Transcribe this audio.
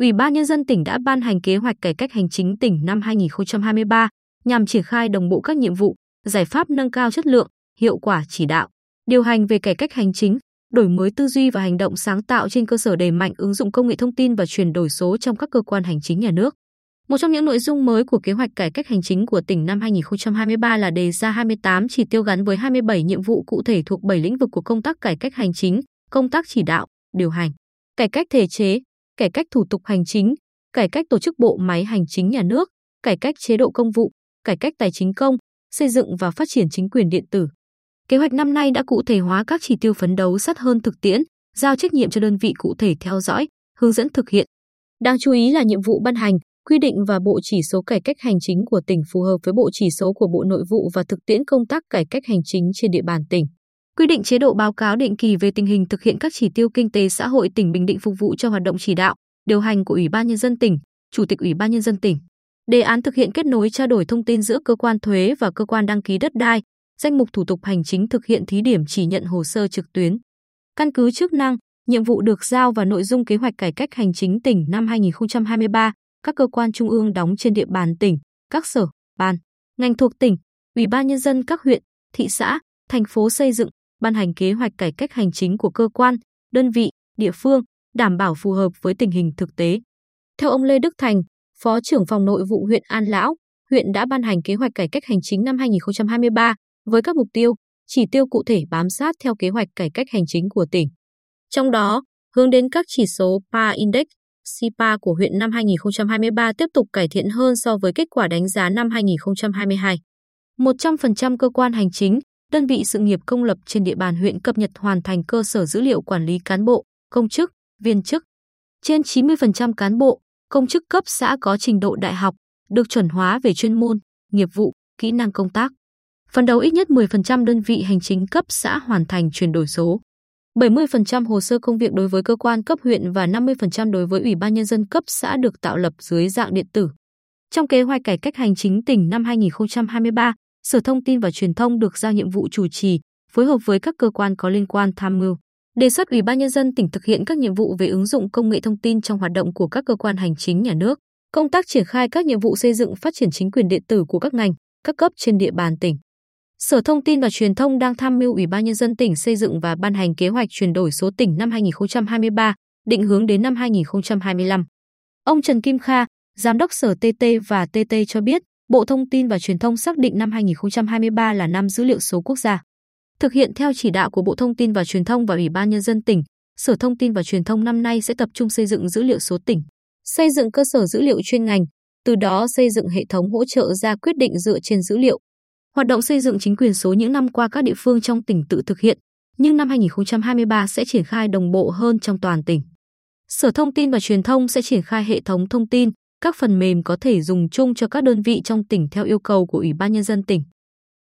Ủy ban Nhân dân tỉnh đã ban hành kế hoạch cải cách hành chính tỉnh năm 2023 nhằm triển khai đồng bộ các nhiệm vụ, giải pháp nâng cao chất lượng, hiệu quả chỉ đạo, điều hành về cải cách hành chính, đổi mới tư duy và hành động sáng tạo trên cơ sở đẩy mạnh ứng dụng công nghệ thông tin và chuyển đổi số trong các cơ quan hành chính nhà nước. Một trong những nội dung mới của kế hoạch cải cách hành chính của tỉnh năm 2023 là đề ra 28 chỉ tiêu gắn với 27 nhiệm vụ cụ thể thuộc 7 lĩnh vực của công tác cải cách hành chính, công tác chỉ đạo, điều hành, cải cách thể chế, cải cách thủ tục hành chính, cải cách tổ chức bộ máy hành chính nhà nước, cải cách chế độ công vụ, cải cách tài chính công, xây dựng và phát triển chính quyền điện tử. Kế hoạch năm nay đã cụ thể hóa các chỉ tiêu phấn đấu sát hơn thực tiễn, giao trách nhiệm cho đơn vị cụ thể theo dõi, hướng dẫn thực hiện. Đáng chú ý là nhiệm vụ ban hành, quy định và bộ chỉ số cải cách hành chính của tỉnh phù hợp với bộ chỉ số của Bộ Nội vụ và thực tiễn công tác cải cách hành chính trên địa bàn tỉnh. Quy định chế độ báo cáo định kỳ về tình hình thực hiện các chỉ tiêu kinh tế xã hội tỉnh Bình Định phục vụ cho hoạt động chỉ đạo, điều hành của Ủy ban nhân dân tỉnh, Chủ tịch Ủy ban nhân dân tỉnh. Đề án thực hiện kết nối trao đổi thông tin giữa cơ quan thuế và cơ quan đăng ký đất đai, danh mục thủ tục hành chính thực hiện thí điểm chỉ nhận hồ sơ trực tuyến. Căn cứ chức năng, nhiệm vụ được giao và nội dung kế hoạch cải cách hành chính tỉnh năm 2023, các cơ quan trung ương đóng trên địa bàn tỉnh, các sở, ban, ngành thuộc tỉnh, ủy ban nhân dân các huyện, thị xã, thành phố xây dựng, ban hành kế hoạch cải cách hành chính của cơ quan, đơn vị, địa phương, đảm bảo phù hợp với tình hình thực tế. Theo ông Lê Đức Thành, Phó trưởng phòng nội vụ huyện An Lão, huyện đã ban hành kế hoạch cải cách hành chính năm 2023 với các mục tiêu, chỉ tiêu cụ thể bám sát theo kế hoạch cải cách hành chính của tỉnh. Trong đó, hướng đến các chỉ số PA Index, SIPA của huyện năm 2023 tiếp tục cải thiện hơn so với kết quả đánh giá năm 2022. 100% cơ quan hành chính, đơn vị sự nghiệp công lập trên địa bàn huyện cập nhật hoàn thành cơ sở dữ liệu quản lý cán bộ, công chức, viên chức. Trên 90% cán bộ, công chức cấp xã có trình độ đại học, được chuẩn hóa về chuyên môn, nghiệp vụ, kỹ năng công tác. Phần đầu ít nhất 10% đơn vị hành chính cấp xã hoàn thành chuyển đổi số. 70% hồ sơ công việc đối với cơ quan cấp huyện và 50% đối với Ủy ban Nhân dân cấp xã được tạo lập dưới dạng điện tử. Trong kế hoạch cải cách hành chính tỉnh năm 2023, Sở Thông tin và Truyền thông được giao nhiệm vụ chủ trì, phối hợp với các cơ quan có liên quan tham mưu, đề xuất Ủy ban Nhân dân tỉnh thực hiện các nhiệm vụ về ứng dụng công nghệ thông tin trong hoạt động của các cơ quan hành chính nhà nước, công tác triển khai các nhiệm vụ xây dựng phát triển chính quyền điện tử của các ngành, các cấp trên địa bàn tỉnh. Sở Thông tin và Truyền thông đang tham mưu Ủy ban Nhân dân tỉnh xây dựng và ban hành kế hoạch chuyển đổi số tỉnh năm 2023, định hướng đến năm 2025. Ông Trần Kim Kha, Giám đốc Sở TT và TT cho biết, Bộ Thông tin và Truyền thông xác định năm 2023 là năm dữ liệu số quốc gia. Thực hiện theo chỉ đạo của Bộ Thông tin và Truyền thông và Ủy ban Nhân dân tỉnh, Sở Thông tin và Truyền thông năm nay sẽ tập trung xây dựng dữ liệu số tỉnh, xây dựng cơ sở dữ liệu chuyên ngành, từ đó xây dựng hệ thống hỗ trợ ra quyết định dựa trên dữ liệu. Hoạt động xây dựng chính quyền số những năm qua các địa phương trong tỉnh tự thực hiện, nhưng năm 2023 sẽ triển khai đồng bộ hơn trong toàn tỉnh. Sở Thông tin và Truyền thông sẽ triển khai hệ thống thông tin, các phần mềm có thể dùng chung cho các đơn vị trong tỉnh theo yêu cầu của Ủy ban Nhân dân tỉnh.